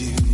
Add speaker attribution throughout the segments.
Speaker 1: do.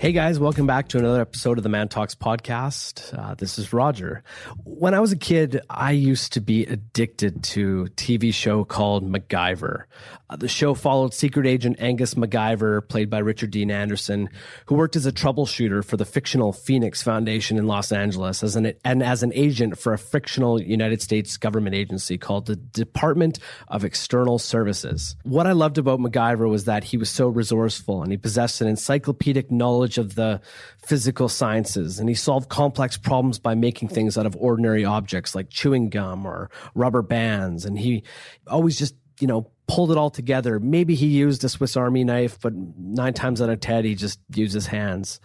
Speaker 2: Hey guys, welcome back to another episode of the Man Talks podcast. Uh, this is Roger. When I was a kid, I used to be addicted to a TV show called MacGyver. Uh, the show followed secret agent Angus MacGyver, played by Richard Dean Anderson, who worked as a troubleshooter for the fictional Phoenix Foundation in Los Angeles as an, and as an agent for a fictional United States government agency called the Department of External Services. What I loved about MacGyver was that he was so resourceful and he possessed an encyclopedic knowledge of the physical sciences. And he solved complex problems by making things out of ordinary objects like chewing gum or rubber bands. And he always just you know pulled it all together. Maybe he used a swiss army knife but nine times out of ten he just used his hands.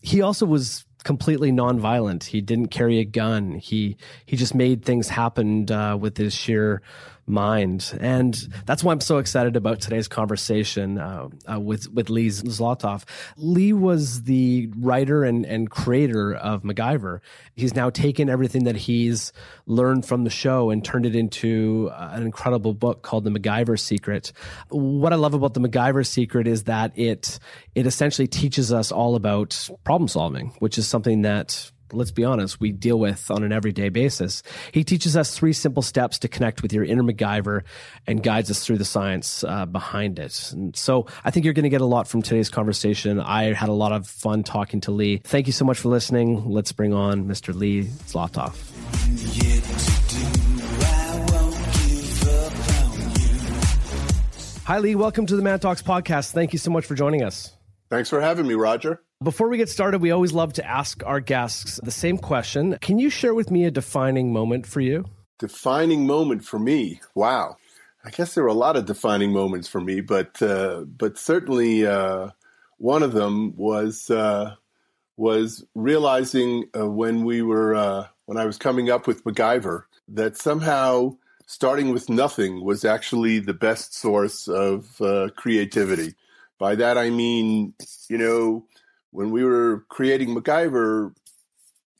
Speaker 2: He also was completely nonviolent. He didn't carry a gun. He he just made things happen uh, with his sheer mind. And that's why I'm so excited about today's conversation uh, uh, with, with Lee Zlotoff. Lee was the writer and, and creator of MacGyver. He's now taken everything that he's learned from the show and turned it into uh, an incredible book called The MacGyver Secret. What I love about The MacGyver Secret is that it, it essentially teaches us all about problem solving, which is something that let's be honest, we deal with on an everyday basis. He teaches us three simple steps to connect with your inner MacGyver and guides us through the science uh, behind it. And so I think you're going to get a lot from today's conversation. I had a lot of fun talking to Lee. Thank you so much for listening. Let's bring on Mr. Lee
Speaker 1: you.
Speaker 2: Hi, Lee. Welcome to the Man Talks podcast. Thank you so much for joining us.
Speaker 3: Thanks for having me, Roger.
Speaker 2: Before we get started, we always love to ask our guests the same question. Can you share with me a defining moment for you?
Speaker 3: Defining moment for me. Wow. I guess there were a lot of defining moments for me, but uh, but certainly uh, one of them was uh, was realizing uh, when we were uh, when I was coming up with MacGyver that somehow starting with nothing was actually the best source of uh, creativity. By that I mean, you know, when we were creating MacGyver,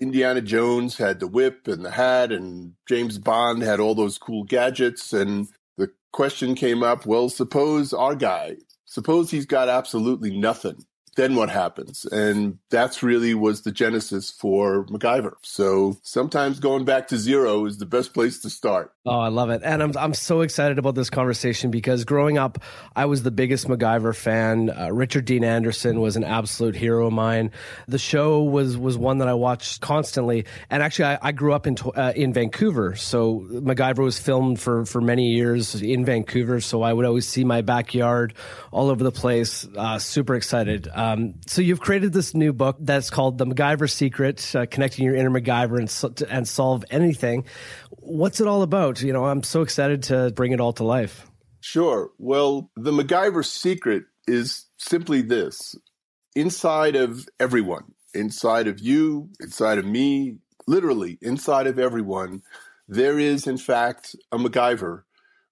Speaker 3: Indiana Jones had the whip and the hat, and James Bond had all those cool gadgets. And the question came up well, suppose our guy, suppose he's got absolutely nothing. Then what happens? And that's really was the genesis for MacGyver. So sometimes going back to zero is the best place to start.
Speaker 2: Oh, I love it. And I'm, I'm so excited about this conversation because growing up, I was the biggest MacGyver fan. Uh, Richard Dean Anderson was an absolute hero of mine. The show was, was one that I watched constantly. And actually, I, I grew up in, uh, in Vancouver. So MacGyver was filmed for, for many years in Vancouver. So I would always see my backyard all over the place. Uh, super excited. Um, so you've created this new book that's called The MacGyver Secret, uh, connecting your inner MacGyver and, and solve anything. What's it all about? You know, I'm so excited to bring it all to life.
Speaker 3: Sure. Well, the MacGyver secret is simply this inside of everyone, inside of you, inside of me, literally inside of everyone, there is, in fact, a MacGyver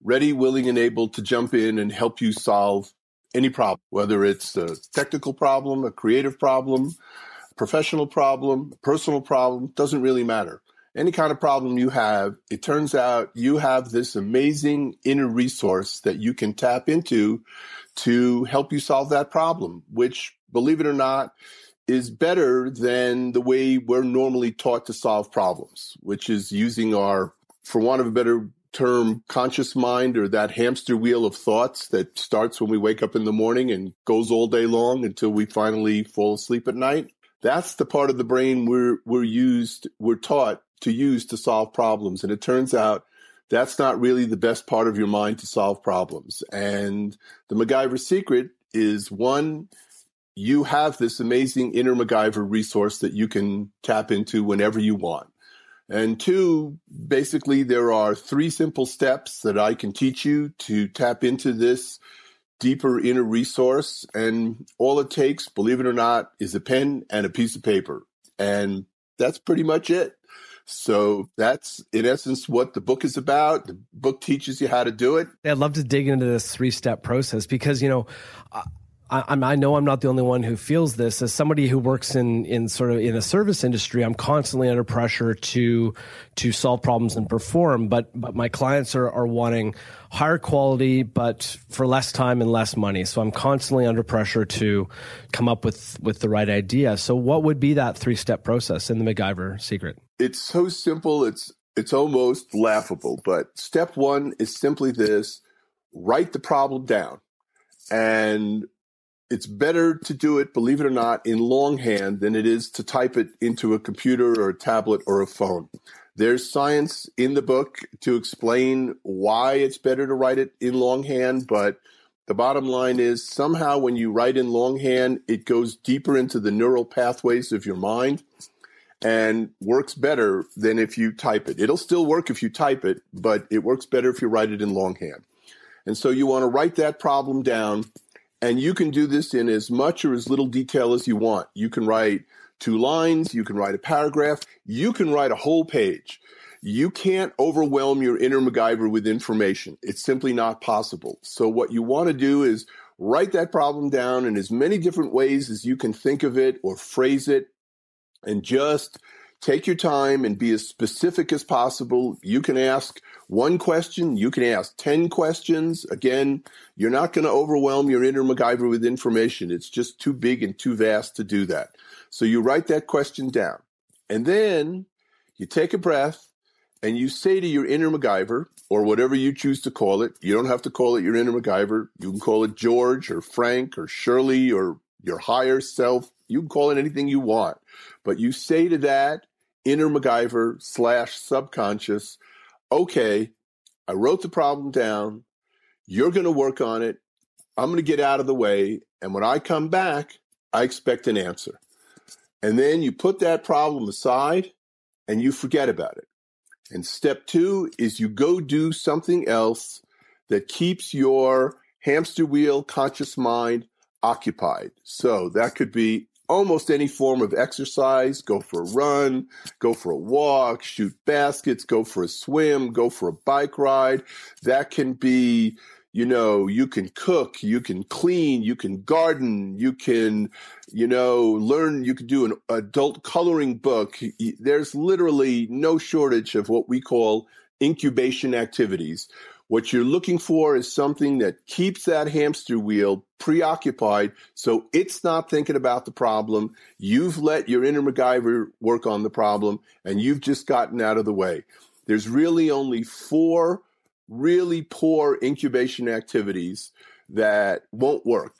Speaker 3: ready, willing, and able to jump in and help you solve any problem, whether it's a technical problem, a creative problem, professional problem, personal problem, doesn't really matter. Any kind of problem you have, it turns out you have this amazing inner resource that you can tap into to help you solve that problem, which, believe it or not, is better than the way we're normally taught to solve problems, which is using our, for want of a better term, conscious mind or that hamster wheel of thoughts that starts when we wake up in the morning and goes all day long until we finally fall asleep at night. That's the part of the brain we're, we're used, we're taught to use to solve problems. And it turns out that's not really the best part of your mind to solve problems. And the MacGyver secret is one, you have this amazing inner MacGyver resource that you can tap into whenever you want. And two, basically, there are three simple steps that I can teach you to tap into this deeper inner resource. And all it takes, believe it or not, is a pen and a piece of paper. And that's pretty much it. So that's in essence what the book is about. The book teaches you how to do it.
Speaker 2: I'd love to dig into this three step process because, you know, I, I'm, know I'm not the only one who feels this. As somebody who works in in sort of in a service industry, I'm constantly under pressure to to solve problems and perform. But but my clients are are wanting higher quality, but for less time and less money. So I'm constantly under pressure to come up with with the right idea. So what would be that three step process in the MacGyver secret?
Speaker 3: It's so simple. It's it's almost laughable. But step one is simply this: write the problem down, and it's better to do it, believe it or not, in longhand than it is to type it into a computer or a tablet or a phone. There's science in the book to explain why it's better to write it in longhand, but the bottom line is somehow when you write in longhand, it goes deeper into the neural pathways of your mind and works better than if you type it. It'll still work if you type it, but it works better if you write it in longhand. And so you want to write that problem down and you can do this in as much or as little detail as you want. You can write two lines, you can write a paragraph, you can write a whole page. You can't overwhelm your inner MacGyver with information. It's simply not possible. So, what you want to do is write that problem down in as many different ways as you can think of it or phrase it, and just take your time and be as specific as possible. You can ask one question, you can ask 10 questions. Again, you're not going to overwhelm your inner MacGyver with information. It's just too big and too vast to do that. So you write that question down. And then you take a breath and you say to your inner MacGyver, or whatever you choose to call it, you don't have to call it your inner MacGyver. You can call it George or Frank or Shirley or your higher self. You can call it anything you want. But you say to that inner MacGyver slash subconscious, okay, I wrote the problem down. You're going to work on it. I'm going to get out of the way. And when I come back, I expect an answer. And then you put that problem aside and you forget about it. And step two is you go do something else that keeps your hamster wheel conscious mind occupied. So that could be almost any form of exercise, go for a run, go for a walk, shoot baskets, go for a swim, go for a bike ride. That can be, you know, you can cook, you can clean, you can garden, you can, you know, learn, you can do an adult coloring book. There's literally no shortage of what we call incubation activities what you're looking for is something that keeps that hamster wheel preoccupied so it's not thinking about the problem. You've let your inner MacGyver work on the problem and you've just gotten out of the way. There's really only four really poor incubation activities that won't work.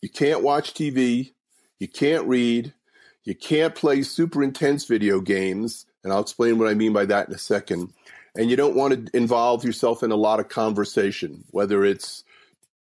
Speaker 3: You can't watch TV, you can't read, you can't play super intense video games, and I'll explain what I mean by that in a second and you don't want to involve yourself in a lot of conversation, whether it's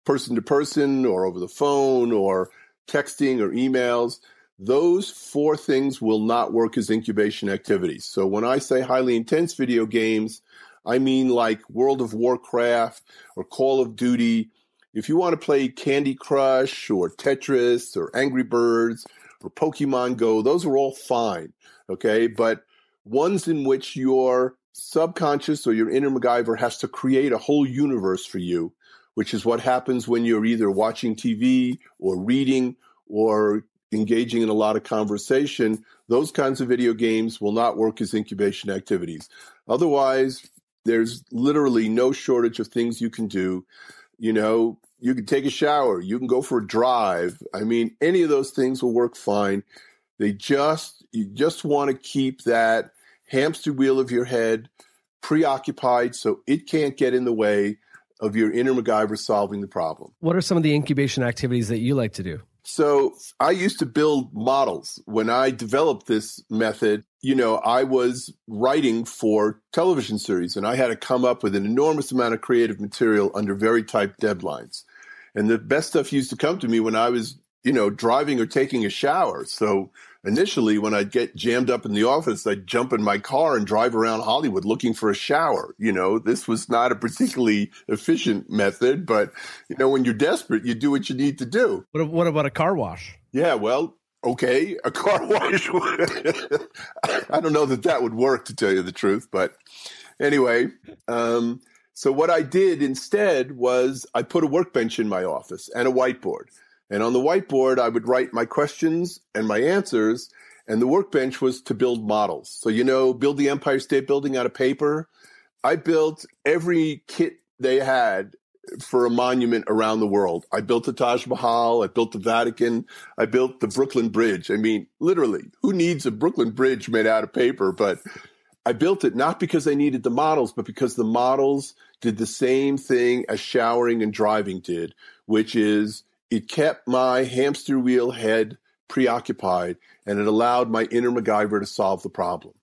Speaker 3: person to person or over the phone or texting or emails. Those four things will not work as incubation activities. So when I say highly intense video games, I mean like World of Warcraft or Call of Duty. If you want to play Candy Crush or Tetris or Angry Birds or Pokemon Go, those are all fine. Okay. But ones in which you're subconscious or your inner MacGyver has to create a whole universe for you, which is what happens when you're either watching TV or reading or engaging in a lot of conversation. Those kinds of video games will not work as incubation activities. Otherwise, there's literally no shortage of things you can do. You know, you can take a shower, you can go for a drive. I mean, any of those things will work fine. They just, you just want to keep that hamster wheel of your head preoccupied so it can't get in the way of your inner MacGyver solving the problem.
Speaker 2: What are some of the incubation activities that you like to do?
Speaker 3: So I used to build models. When I developed this method, you know, I was writing for television series and I had to come up with an enormous amount of creative material under very tight deadlines. And the best stuff used to come to me when I was, you know, driving or taking a shower. So initially when I'd get jammed up in the office, I'd jump in my car and drive around Hollywood looking for a shower. You know, this was not a particularly efficient method, but you know, when you're desperate, you do what you need to do.
Speaker 2: What, what about a car wash?
Speaker 3: Yeah, well, okay, a car wash. I don't know that that would work to tell you the truth, but anyway, um, so what I did instead was I put a workbench in my office and a whiteboard. And on the whiteboard, I would write my questions and my answers. And the workbench was to build models. So, you know, build the Empire State Building out of paper. I built every kit they had for a monument around the world. I built the Taj Mahal. I built the Vatican. I built the Brooklyn Bridge. I mean, literally, who needs a Brooklyn Bridge made out of paper? But I built it not because I needed the models, but because the models did the same thing as showering and driving did, which is it kept my hamster wheel head preoccupied and it allowed my inner MacGyver to solve the problem.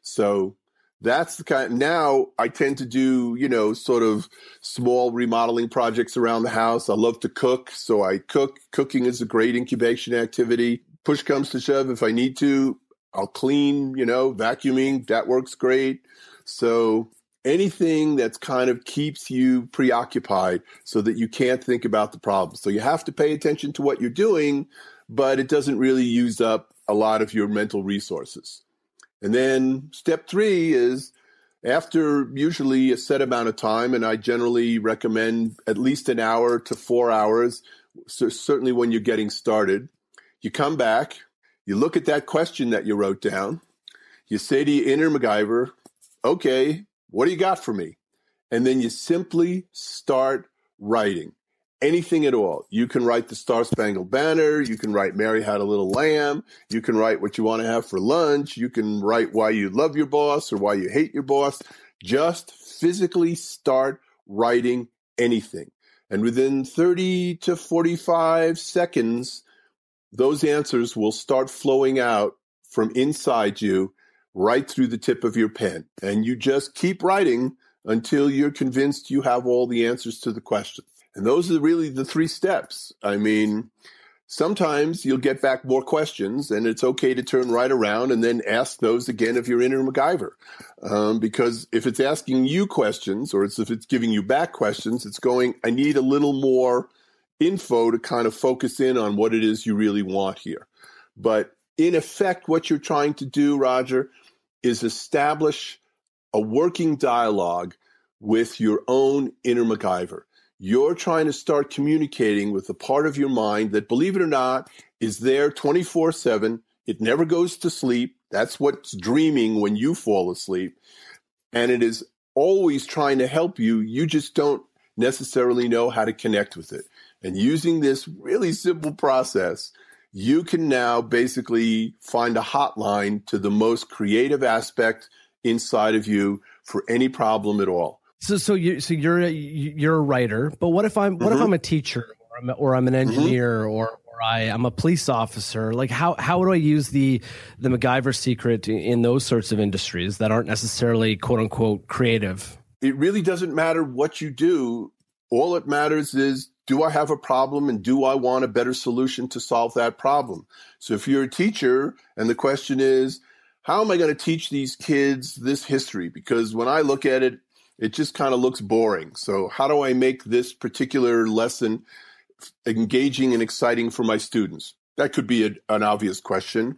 Speaker 3: So that's the kind now I tend to do, you know, sort of small remodeling projects around the house. I love to cook, so I cook. Cooking is a great incubation activity. Push comes to shove if I need to, I'll clean, you know, vacuuming, that works great. So anything that's kind of keeps you preoccupied so that you can't think about the problem. So you have to pay attention to what you're doing, but it doesn't really use up a lot of your mental resources. And then step three is after usually a set amount of time, and I generally recommend at least an hour to four hours, so certainly when you're getting started, you come back, you look at that question that you wrote down, you say to your inner MacGyver, okay, what do you got for me? And then you simply start writing anything at all. You can write the Star Spangled Banner. You can write Mary Had a Little Lamb. You can write what you want to have for lunch. You can write why you love your boss or why you hate your boss. Just physically start writing anything. And within 30 to 45 seconds, those answers will start flowing out from inside you right through the tip of your pen. And you just keep writing until you're convinced you have all the answers to the question. And those are really the three steps. I mean, sometimes you'll get back more questions, and it's okay to turn right around and then ask those again if you're inner MacGyver. Um, because if it's asking you questions, or it's, if it's giving you back questions, it's going, I need a little more info to kind of focus in on what it is you really want here. But in effect, what you're trying to do, Roger, is establish a working dialogue with your own inner MacGyver you're trying to start communicating with the part of your mind that, believe it or not, is there 24 7. It never goes to sleep. That's what's dreaming when you fall asleep. And it is always trying to help you. You just don't necessarily know how to connect with it. And using this really simple process, you can now basically find a hotline to the most creative aspect inside of you for any problem at all.
Speaker 2: So, so you, so you're a, you're a writer, but what if I'm, what mm-hmm. if I'm a teacher or I'm, or I'm an mm-hmm. engineer mm-hmm. or, or I, I'm a police officer? Like, how, how do I use the, the MacGyver secret in those sorts of industries that aren't necessarily quote unquote creative?
Speaker 3: It really doesn't matter what you do. All it matters is, do I have a problem and do I want a better solution to solve that problem? So if you're a teacher and the question is, how am I going to teach these kids this history? Because when I look at it, it just kind of looks boring. So, how do I make this particular lesson engaging and exciting for my students? That could be a, an obvious question.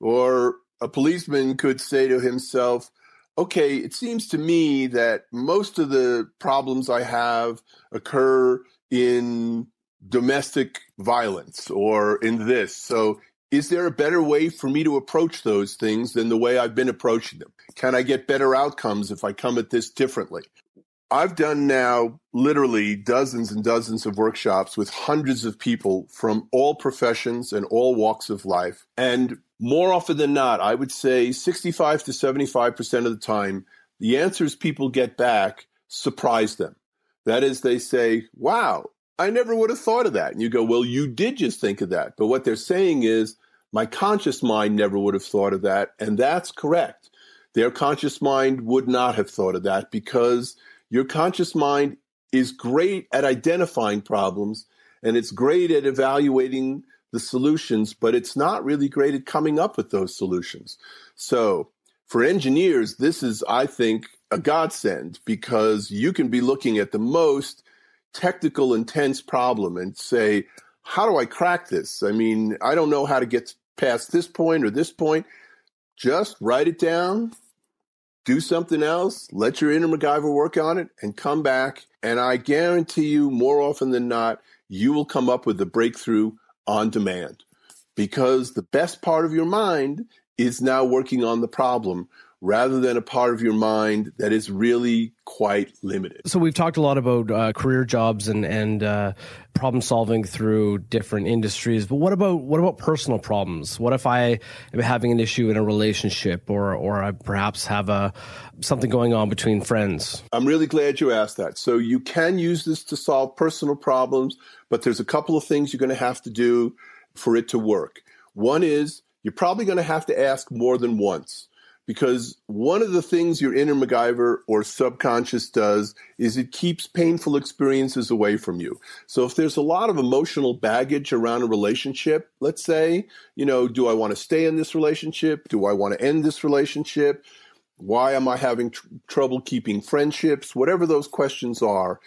Speaker 3: Or a policeman could say to himself, okay, it seems to me that most of the problems I have occur in domestic violence or in this. So is there a better way for me to approach those things than the way I've been approaching them? Can I get better outcomes if I come at this differently? I've done now literally dozens and dozens of workshops with hundreds of people from all professions and all walks of life. And more often than not, I would say 65 to 75% of the time, the answers people get back surprise them. That is, they say, wow, I never would have thought of that. And you go, well, you did just think of that. But what they're saying is, my conscious mind never would have thought of that. And that's correct. Their conscious mind would not have thought of that because your conscious mind is great at identifying problems and it's great at evaluating the solutions, but it's not really great at coming up with those solutions. So for engineers, this is, I think, a godsend because you can be looking at the most technical, intense problem and say, how do I crack this? I mean, I don't know how to get past this point or this point, just write it down, do something else, let your inner MacGyver work on it, and come back. And I guarantee you, more often than not, you will come up with a breakthrough on demand because the best part of your mind is now working on the problem rather than a part of your mind that is really quite limited.
Speaker 2: So we've talked a lot about uh, career jobs and and uh, problem solving through different industries, but what about what about personal problems? What if I am having an issue in a relationship, or or I perhaps have a something going on between friends?
Speaker 3: I'm really glad you asked that. So you can use this to solve personal problems, but there's a couple of things you're going to have to do for it to work. One is you're probably going to have to ask more than once because one of the things your inner MacGyver or subconscious does is it keeps painful experiences away from you. So if there's a lot of emotional baggage around a relationship, let's say, you know, do I want to stay in this relationship? Do I want to end this relationship? Why am I having tr- trouble keeping friendships? Whatever those questions are,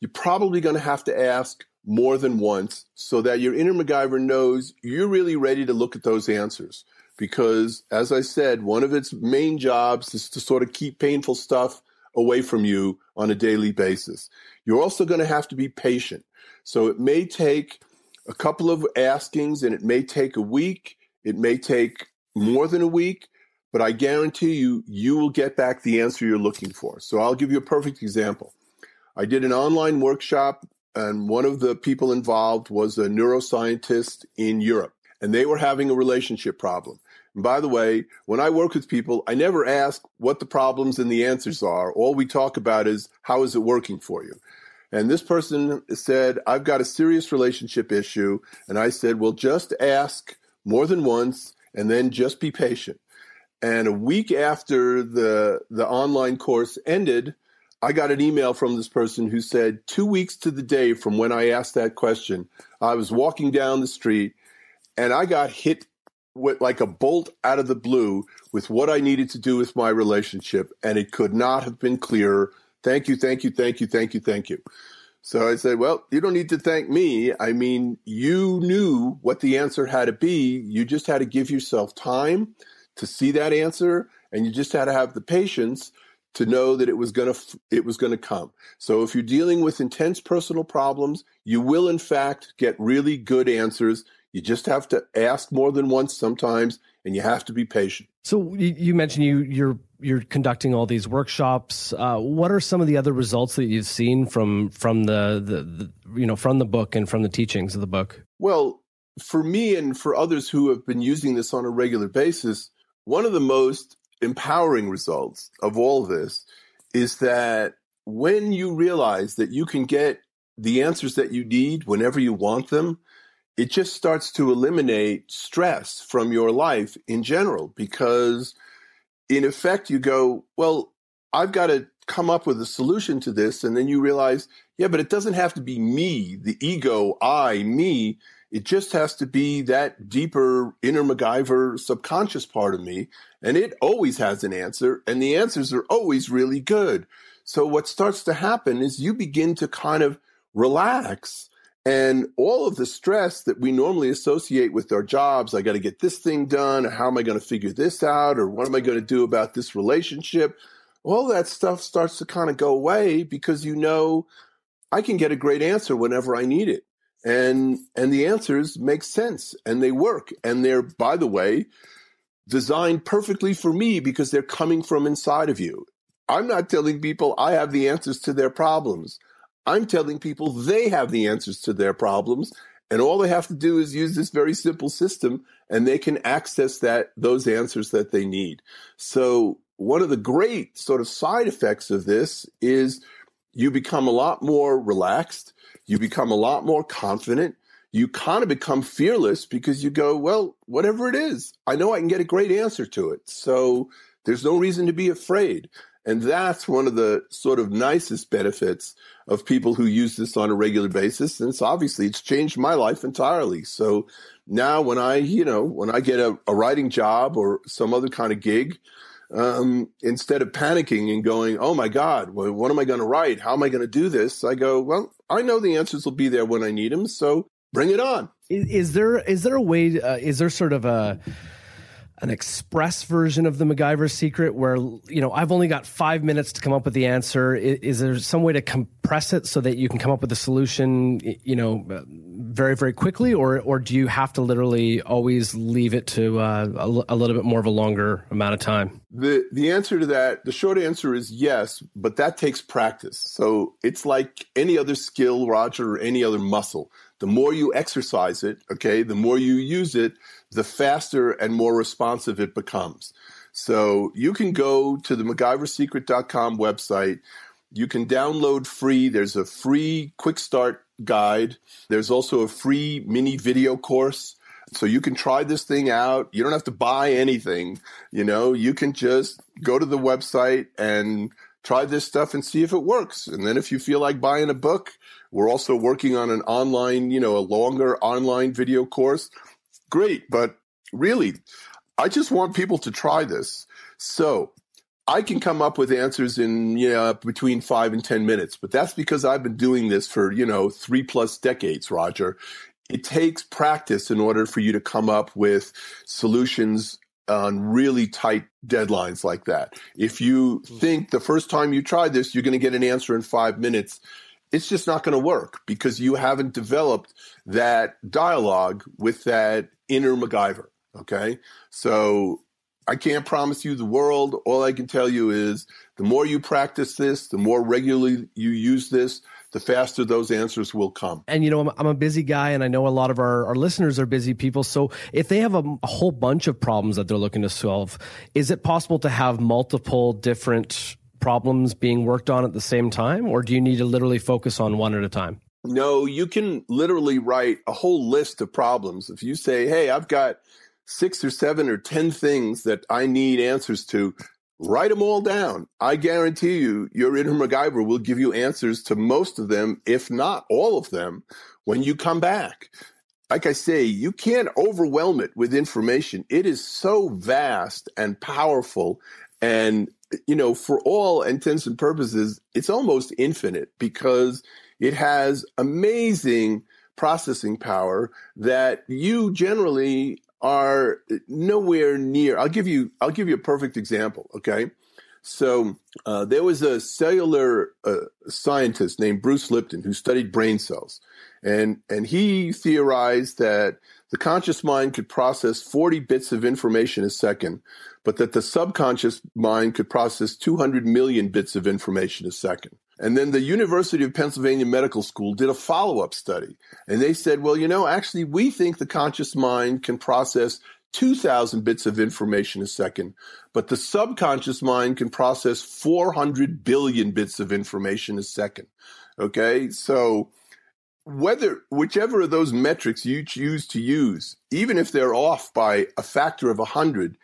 Speaker 3: you're probably going to have to ask more than once so that your inner MacGyver knows you're really ready to look at those answers because, as I said, one of its main jobs is to sort of keep painful stuff away from you on a daily basis. You're also going to have to be patient. So it may take a couple of askings and it may take a week, it may take more than a week, but I guarantee you, you will get back the answer you're looking for. So I'll give you a perfect example. I did an online workshop, and one of the people involved was a neuroscientist in Europe, and they were having a relationship problem. And by the way, when I work with people, I never ask what the problems and the answers are. All we talk about is how is it working for you? And this person said, I've got a serious relationship issue. And I said, well, just ask more than once and then just be patient. And a week after the, the online course ended, I got an email from this person who said, two weeks to the day from when I asked that question, I was walking down the street and I got hit like a bolt out of the blue with what I needed to do with my relationship, and it could not have been clearer. Thank you, thank you, thank you, thank you, thank you. So I said, Well, you don't need to thank me. I mean, you knew what the answer had to be. You just had to give yourself time to see that answer, and you just had to have the patience to know that it was going to it was going to come. So if you're dealing with intense personal problems, you will in fact get really good answers you just have to ask more than once sometimes, and you have to be patient.
Speaker 2: So you mentioned you you're you're conducting all these workshops. Uh, what are some of the other results that you've seen from from the, the, the you know from the book and from the teachings of the book?
Speaker 3: Well, for me and for others who have been using this on a regular basis, one of the most empowering results of all this is that when you realize that you can get the answers that you need whenever you want them, it just starts to eliminate stress from your life in general because in effect you go well i've got to come up with a solution to this and then you realize yeah but it doesn't have to be me the ego i me it just has to be that deeper inner MacGyver subconscious part of me. And it always has an answer, and the answers are always really good. So, what starts to happen is you begin to kind of relax and all of the stress that we normally associate with our jobs, I got to get this thing done, or how am I going to figure this out, or what am I going to do about this relationship? All that stuff starts to kind of go away because you know I can get a great answer whenever I need it. And and the answers make sense and they work. And they're, by the way, designed perfectly for me because they're coming from inside of you. I'm not telling people I have the answers to their problems. I'm telling people they have the answers to their problems. And all they have to do is use this very simple system and they can access that those answers that they need. So one of the great sort of side effects of this is you become a lot more relaxed, you become a lot more confident, you kind of become fearless because you go, well, whatever it is, I know I can get a great answer to it. So there's no reason to be afraid. And that's one of the sort of nicest benefits of people who use this on a regular basis. And it's obviously it's changed my life entirely. So now when I, you know, when I get a, a writing job or some other kind of gig, um, instead of panicking and going, "Oh my God, well, what am I going to write? How am I going to do this?" I go, "Well, I know the answers will be there when I need them, so bring it on."
Speaker 2: Is, is there is there a way? Uh, is there sort of a an express version of the MacGyver secret where you know I've only got five minutes to come up with the answer? Is, is there some way to compress it so that you can come up with a solution, you know, very very quickly, or or do you have to literally always leave it to uh, a, a little bit more of a longer amount of time?
Speaker 3: The the answer to that, the short answer is yes, but that takes practice. So it's like any other skill, Roger, or any other muscle. The more you exercise it, okay, the more you use it, the faster and more responsive it becomes. So you can go to the MacGyverSecret.com website. You can download free. There's a free quick start guide. There's also a free mini video course. So you can try this thing out. You don't have to buy anything. You know, you can just go to the website and try this stuff and see if it works. And then if you feel like buying a book, we're also working on an online, you know, a longer online video course. Great. But really, I just want people to try this. So I can come up with answers in you know, between five and 10 minutes, but that's because I've been doing this for, you know, three plus decades, Roger. It takes practice in order for you to come up with solutions on really tight deadlines like that. If you hmm. think the first time you try this, you're going to get an answer in five minutes, it's just not going to work because you haven't developed that dialogue with that inner MacGyver. Okay. So I can't promise you the world. All I can tell you is the more you practice this, the more regularly you use this, the faster those answers will come.
Speaker 2: And you know, I'm, I'm a busy guy, and I know a lot of our, our listeners are busy people. So if they have a, a whole bunch of problems that they're looking to solve, is it possible to have multiple different problems being worked on at the same time, or do you need to literally focus on one at a time?
Speaker 3: No, you can literally write a whole list of problems. If you say, hey, I've got six or seven or 10 things that I need answers to, write them all down. I guarantee you, your inner MacGyver will give you answers to most of them, if not all of them, when you come back. Like I say, you can't overwhelm it with information. It is so vast and powerful. And, you know, for all intents and purposes, it's almost infinite because it has amazing processing power that you generally are nowhere near. I'll give you. I'll give you a perfect example. Okay, so uh, there was a cellular uh, scientist named Bruce Lipton who studied brain cells, and and he theorized that the conscious mind could process 40 bits of information a second, but that the subconscious mind could process 200 million bits of information a second. And then the University of Pennsylvania Medical School did a follow up study. And they said, well, you know, actually, we think the conscious mind can process 2,000 bits of information a second, but the subconscious mind can process 400 billion bits of information a second. Okay. So, whether whichever of those metrics you choose to use, even if they're off by a factor of 100,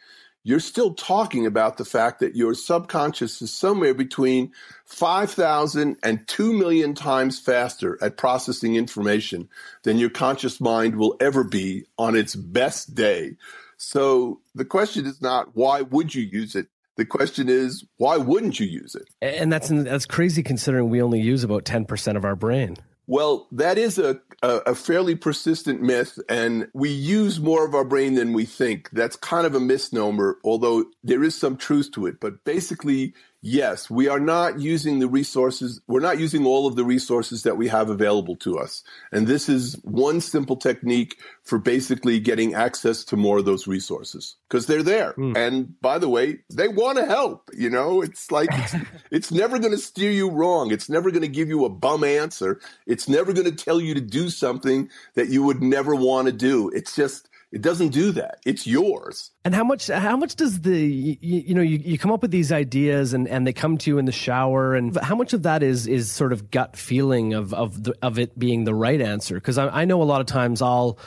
Speaker 3: you're still talking about the fact that your subconscious is somewhere between 5,000 and 2 million times faster at processing information than your conscious mind will ever be on its best day. So the question is not why would you use it? The question is why wouldn't you use it?
Speaker 2: And that's that's crazy considering we only use about 10% of our brain.
Speaker 3: Well, that is a, a, fairly persistent myth, and we use more of our brain than we think. That's kind of a misnomer, although there is some truth to it. But basically, yes, we are not using the resources, we're not using all of the resources that we have available to us. And this is one simple technique for basically getting access to more of those resources because they're there. Mm. And by the way, they want to help. You know, it's like, it's, it's never going to steer you wrong. It's never going to give you a bum answer. It's never going to tell you to do something that you would never want to do. It's just, it doesn't do that. It's yours.
Speaker 2: And how much how much does the you, you, know you, you come up with these ideas and, and they come to you in the shower and how much of that is is sort of gut feeling of of the, of it being the right answer? Because I, I know a lot of times I'll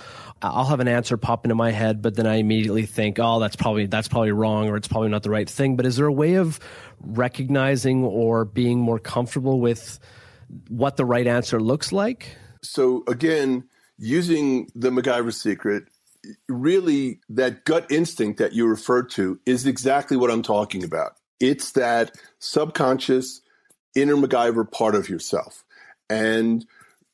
Speaker 2: I'll have an answer pop into my head, but then I immediately think, oh, that's probably that's probably wrong or it's probably not the right thing. But is there a way of recognizing or being more comfortable with what the right answer looks like?
Speaker 3: So again, using the MacGyver secret, really that gut instinct that you referred to is exactly what I'm talking about. It's that subconscious inner MacGyver part of yourself. And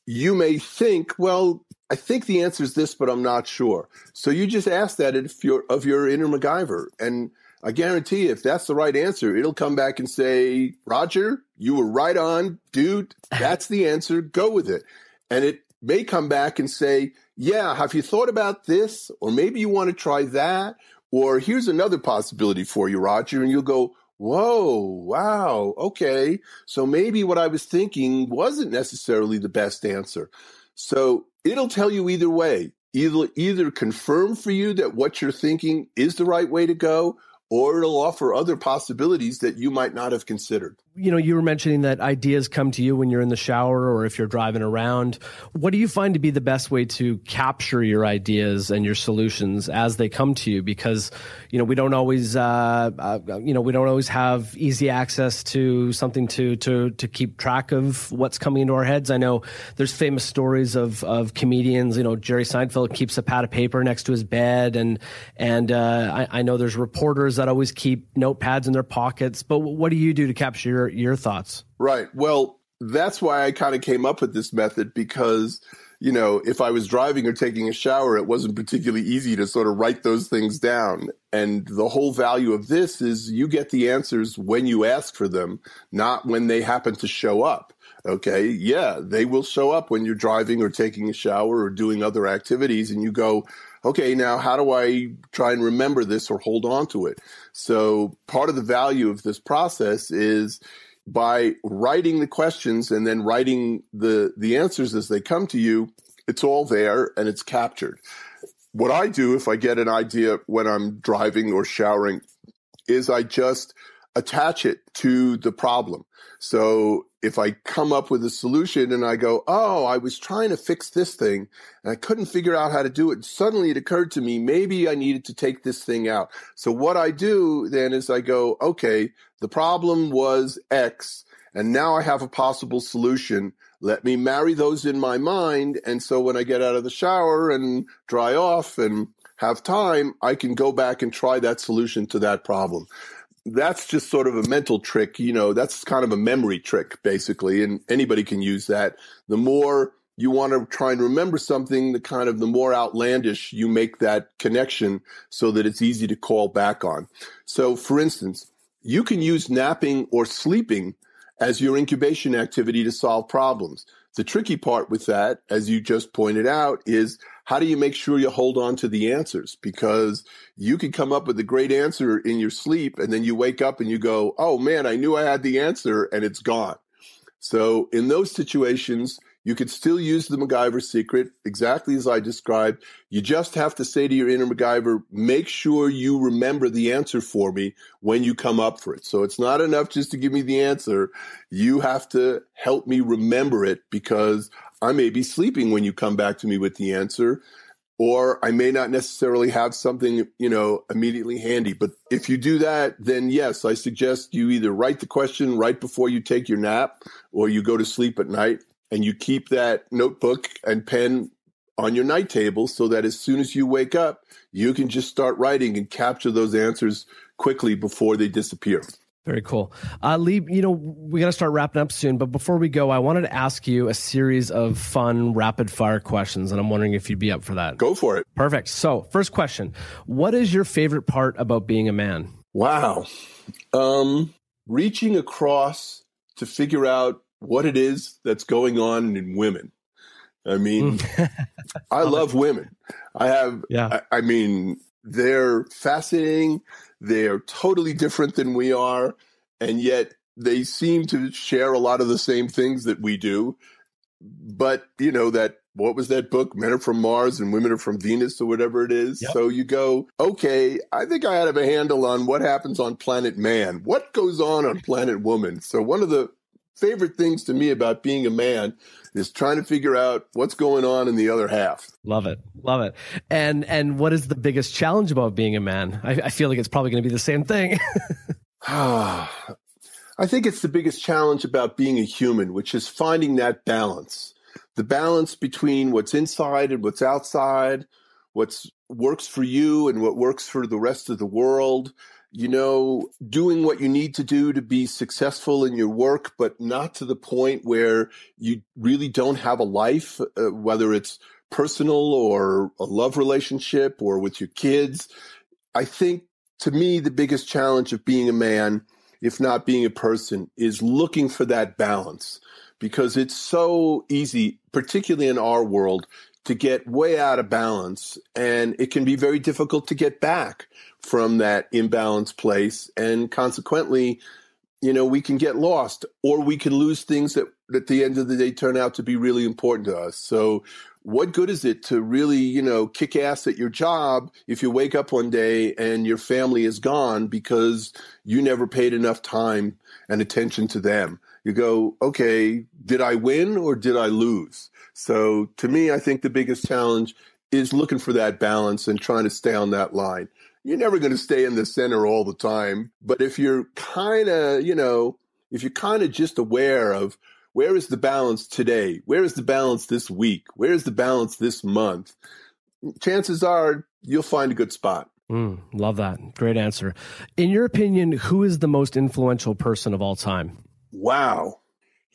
Speaker 3: you may think, well, I think the answer is this, but I'm not sure. So you just ask that if you're, of your inner MacGyver. And I guarantee you, if that's the right answer, it'll come back and say, Roger, you were right on, dude. That's the answer. Go with it. And it may come back and say, yeah, have you thought about this? Or maybe you want to try that. Or here's another possibility for you, Roger. And you'll go, whoa, wow, okay. So maybe what I was thinking wasn't necessarily the best answer. So it'll tell you either way. Either, either confirm for you that what you're thinking is the right way to go, or it'll offer other possibilities that you might not have considered.
Speaker 2: You know, you were mentioning that ideas come to you when you're in the shower or if you're driving around. What do you find to be the best way to capture your ideas and your solutions as they come to you? Because, you know, we don't always, uh, uh, you know, we don't always have easy access to something to, to, to keep track of what's coming into our heads. I know there's famous stories of, of comedians, you know, Jerry Seinfeld keeps a pad of paper next to his bed and, and, uh, I, I know there's reporters that always keep notepads in their pockets. But what do you do to capture your, your thoughts?
Speaker 3: Right. Well, that's why I kind of came up with this method because, you know, if I was driving or taking a shower, it wasn't particularly easy to sort of write those things down. And the whole value of this is you get the answers when you ask for them, not when they happen to show up. Okay. Yeah, they will show up when you're driving or taking a shower or doing other activities and you go, okay, now how do I try and remember this or hold on to it? So part of the value of this process is by writing the questions and then writing the, the answers as they come to you, it's all there and it's captured. What I do if I get an idea when I'm driving or showering is I just attach it to the problem. So if I come up with a solution and I go, oh, I was trying to fix this thing and I couldn't figure out how to do it. Suddenly it occurred to me, maybe I needed to take this thing out. So what I do then is I go, okay, the problem was X and now I have a possible solution. Let me marry those in my mind. And so when I get out of the shower and dry off and have time, I can go back and try that solution to that problem that's just sort of a mental trick. You know, that's kind of a memory trick, basically, and anybody can use that. The more you want to try and remember something, the kind of the more outlandish you make that connection so that it's easy to call back on. So, for instance, you can use napping or sleeping as your incubation activity to solve problems. The tricky part with that, as you just pointed out, is how do you make sure you hold on to the answers? Because you can come up with a great answer in your sleep and then you wake up and you go, Oh man, I knew I had the answer and it's gone. So in those situations, you could still use the MacGyver secret exactly as I described. You just have to say to your inner MacGyver, make sure you remember the answer for me when you come up for it. So it's not enough just to give me the answer. You have to help me remember it because I may be sleeping when you come back to me with the answer or I may not necessarily have something, you know, immediately handy. But if you do that, then yes, I suggest you either write the question right before you take your nap or you go to sleep at night and you keep that notebook and pen on your night table so that as soon as you wake up, you can just start writing and capture those answers quickly before they disappear.
Speaker 2: Very cool. Uh, Lee, you know, we got to start wrapping up soon, but before we go, I wanted to ask you a series of fun rapid fire questions, and I'm wondering if you'd be up for that.
Speaker 3: Go for it.
Speaker 2: Perfect. So, first question What is your favorite part about being a man?
Speaker 3: Wow. Um, reaching across to figure out what it is that's going on in women. I mean, I love women. I have, yeah. I, I mean, they're fascinating. They're totally different than we are. And yet they seem to share a lot of the same things that we do. But, you know, that what was that book? Men are from Mars and women are from Venus or whatever it is. Yep. So you go, okay, I think I have a handle on what happens on planet man. What goes on on planet woman? So one of the favorite things to me about being a man is trying to figure out what's going on in the other half.
Speaker 2: Love it, love it. And and what is the biggest challenge about being a man? I, I feel like it's probably going to be the same thing.
Speaker 3: I think it's the biggest challenge about being a human, which is finding that balance. The balance between what's inside and what's outside, what's works for you and what works for the rest of the world you know, doing what you need to do to be successful in your work, but not to the point where you really don't have a life, uh, whether it's personal or a love relationship or with your kids. I think to me, the biggest challenge of being a man, if not being a person, is looking for that balance because it's so easy, particularly in our world, to get way out of balance. And it can be very difficult to get back from that imbalanced place. And consequently, you know, we can get lost or we can lose things that at the end of the day turn out to be really important to us. So what good is it to really, you know, kick ass at your job if you wake up one day and your family is gone because you never paid enough time and attention to them? You go, okay, did I win or did I lose? So to me, I think the biggest challenge is looking for that balance and trying to stay on that line. You're never going to stay in the center all the time, but if you're kind of, you know, if you're kind of just aware of where is the balance today? Where is the balance this week? Where is the balance this month? Chances are you'll find a good spot.
Speaker 2: Mm, love that. Great answer. In your opinion, who is the most influential person of all time?
Speaker 3: Wow.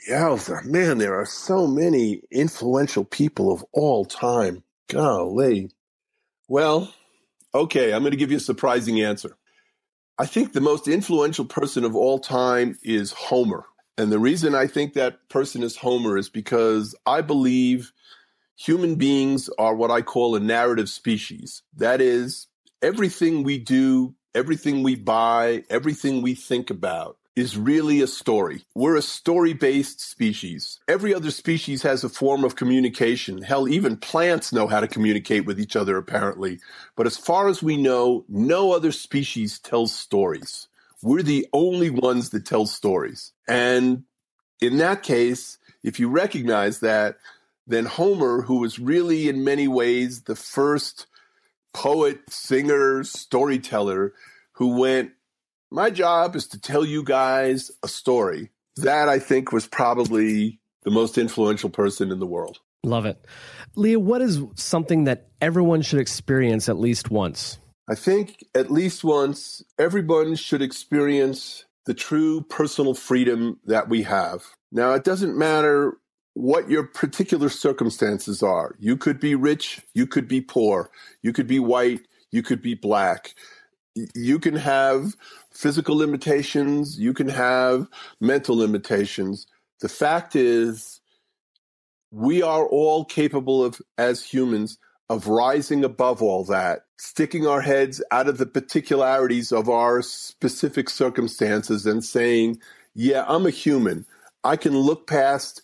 Speaker 3: Yeah, man, there are so many influential people of all time. Golly. Well, okay, I'm going to give you a surprising answer. I think the most influential person of all time is Homer. And the reason I think that person is Homer is because I believe human beings are what I call a narrative species. That is, everything we do, everything we buy, everything we think about is really a story. We're a story based species. Every other species has a form of communication. Hell, even plants know how to communicate with each other, apparently. But as far as we know, no other species tells stories. We're the only ones that tell stories. And in that case, if you recognize that, then Homer, who was really in many ways the first poet, singer, storyteller who went, My job is to tell you guys a story. That I think was probably the most influential person in the world.
Speaker 2: Love it. Lee, what is something that everyone should experience at least once?
Speaker 3: I think at least once everyone should experience the true personal freedom that we have. Now, it doesn't matter what your particular circumstances are. You could be rich, you could be poor, you could be white, you could be black. You can have physical limitations, you can have mental limitations. The fact is, we are all capable of, as humans, of rising above all that, sticking our heads out of the particularities of our specific circumstances and saying, yeah, I'm a human. I can look past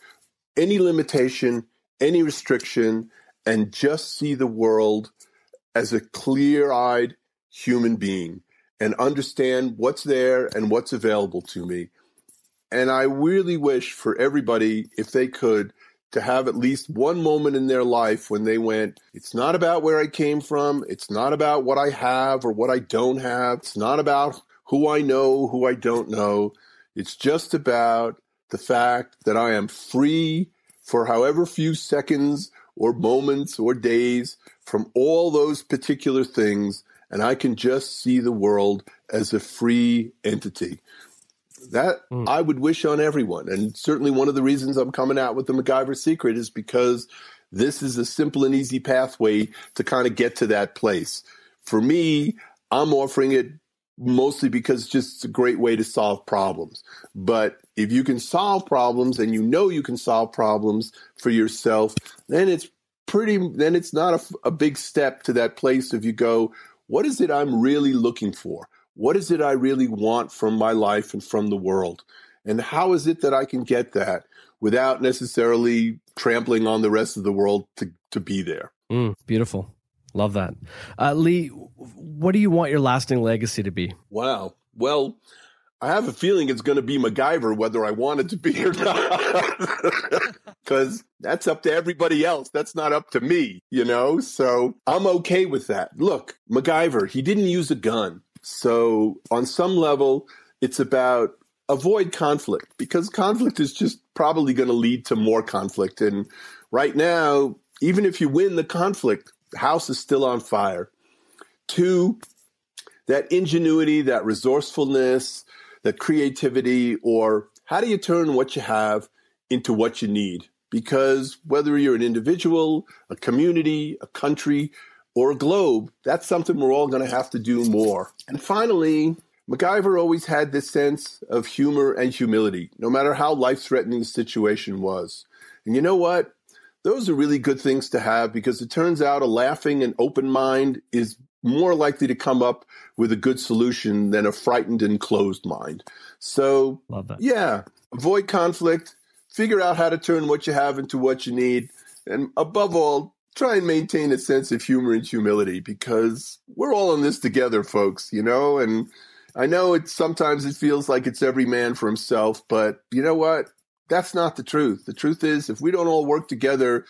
Speaker 3: any limitation, any restriction, and just see the world as a clear eyed human being and understand what's there and what's available to me. And I really wish for everybody, if they could, to have at least one moment in their life when they went, it's not about where I came from. It's not about what I have or what I don't have. It's not about who I know, who I don't know. It's just about the fact that I am free for however few seconds or moments or days from all those particular things. And I can just see the world as a free entity. That mm. I would wish on everyone. And certainly one of the reasons I'm coming out with the MacGyver secret is because this is a simple and easy pathway to kind of get to that place. For me, I'm offering it mostly because it's just a great way to solve problems. But if you can solve problems and you know you can solve problems for yourself, then it's pretty, then it's not a, a big step to that place if you go, what is it I'm really looking for? What is it I really want from my life and from the world? And how is it that I can get that without necessarily trampling on the rest of the world to, to be there?
Speaker 2: Mm, beautiful. Love that. Uh, Lee, what do you want your lasting legacy to be?
Speaker 3: Wow. Well, I have a feeling it's going to be MacGyver, whether I want it to be or not. Because that's up to everybody else. That's not up to me, you know? So I'm okay with that. Look, MacGyver, he didn't use a gun. So, on some level, it's about avoid conflict because conflict is just probably going to lead to more conflict. And right now, even if you win the conflict, the house is still on fire. Two, that ingenuity, that resourcefulness, that creativity, or how do you turn what you have into what you need? because whether you're an individual, a community, a country, or a globe, that's something we're all going to have to do more. And finally, MacGyver always had this sense of humor and humility, no matter how life threatening the situation was. And you know what? Those are really good things to have because it turns out a laughing and open mind is more likely to come up with a good solution than a frightened and closed mind. So, yeah, avoid conflict, figure out how to turn what you have into what you need, and above all, try and maintain a sense of humor and humility because we're all in this together, folks, you know? And I know it sometimes it feels like it's every man for himself, but you know what? That's not the truth. The truth is, if we don't all work together,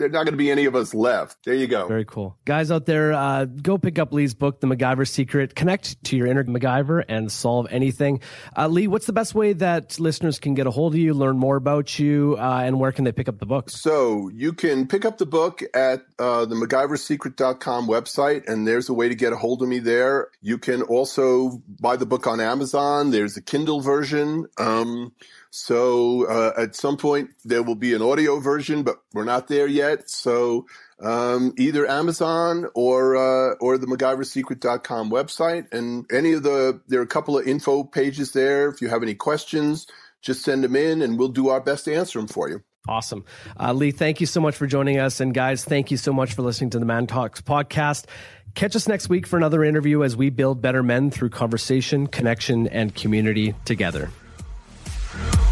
Speaker 3: there's not going to be any of us left. There you go.
Speaker 2: Very cool. Guys out there, uh, go pick up Lee's book, The MacGyver Secret. Connect to your inner MacGyver and solve anything. Uh, Lee, what's the best way that listeners can get a hold of you, learn more about you, uh, and where can they pick up the book?
Speaker 3: So you can pick up the book at uh, the MacGyverSecret.com website, and there's a way to get a hold of me there. You can also buy the book on Amazon. There's a Kindle version. Um, so uh, at some point there will be an audio version, but we're not there yet. So um, either Amazon or uh, or the MacGyverSecret.com website, and any of the there are a couple of info pages there. If you have any questions, just send them in, and we'll do our best to answer them for you.
Speaker 2: Awesome. Uh, Lee, thank you so much for joining us. And guys, thank you so much for listening to the Man Talks podcast. Catch us next week for another interview as we build better men through conversation, connection, and community together. No.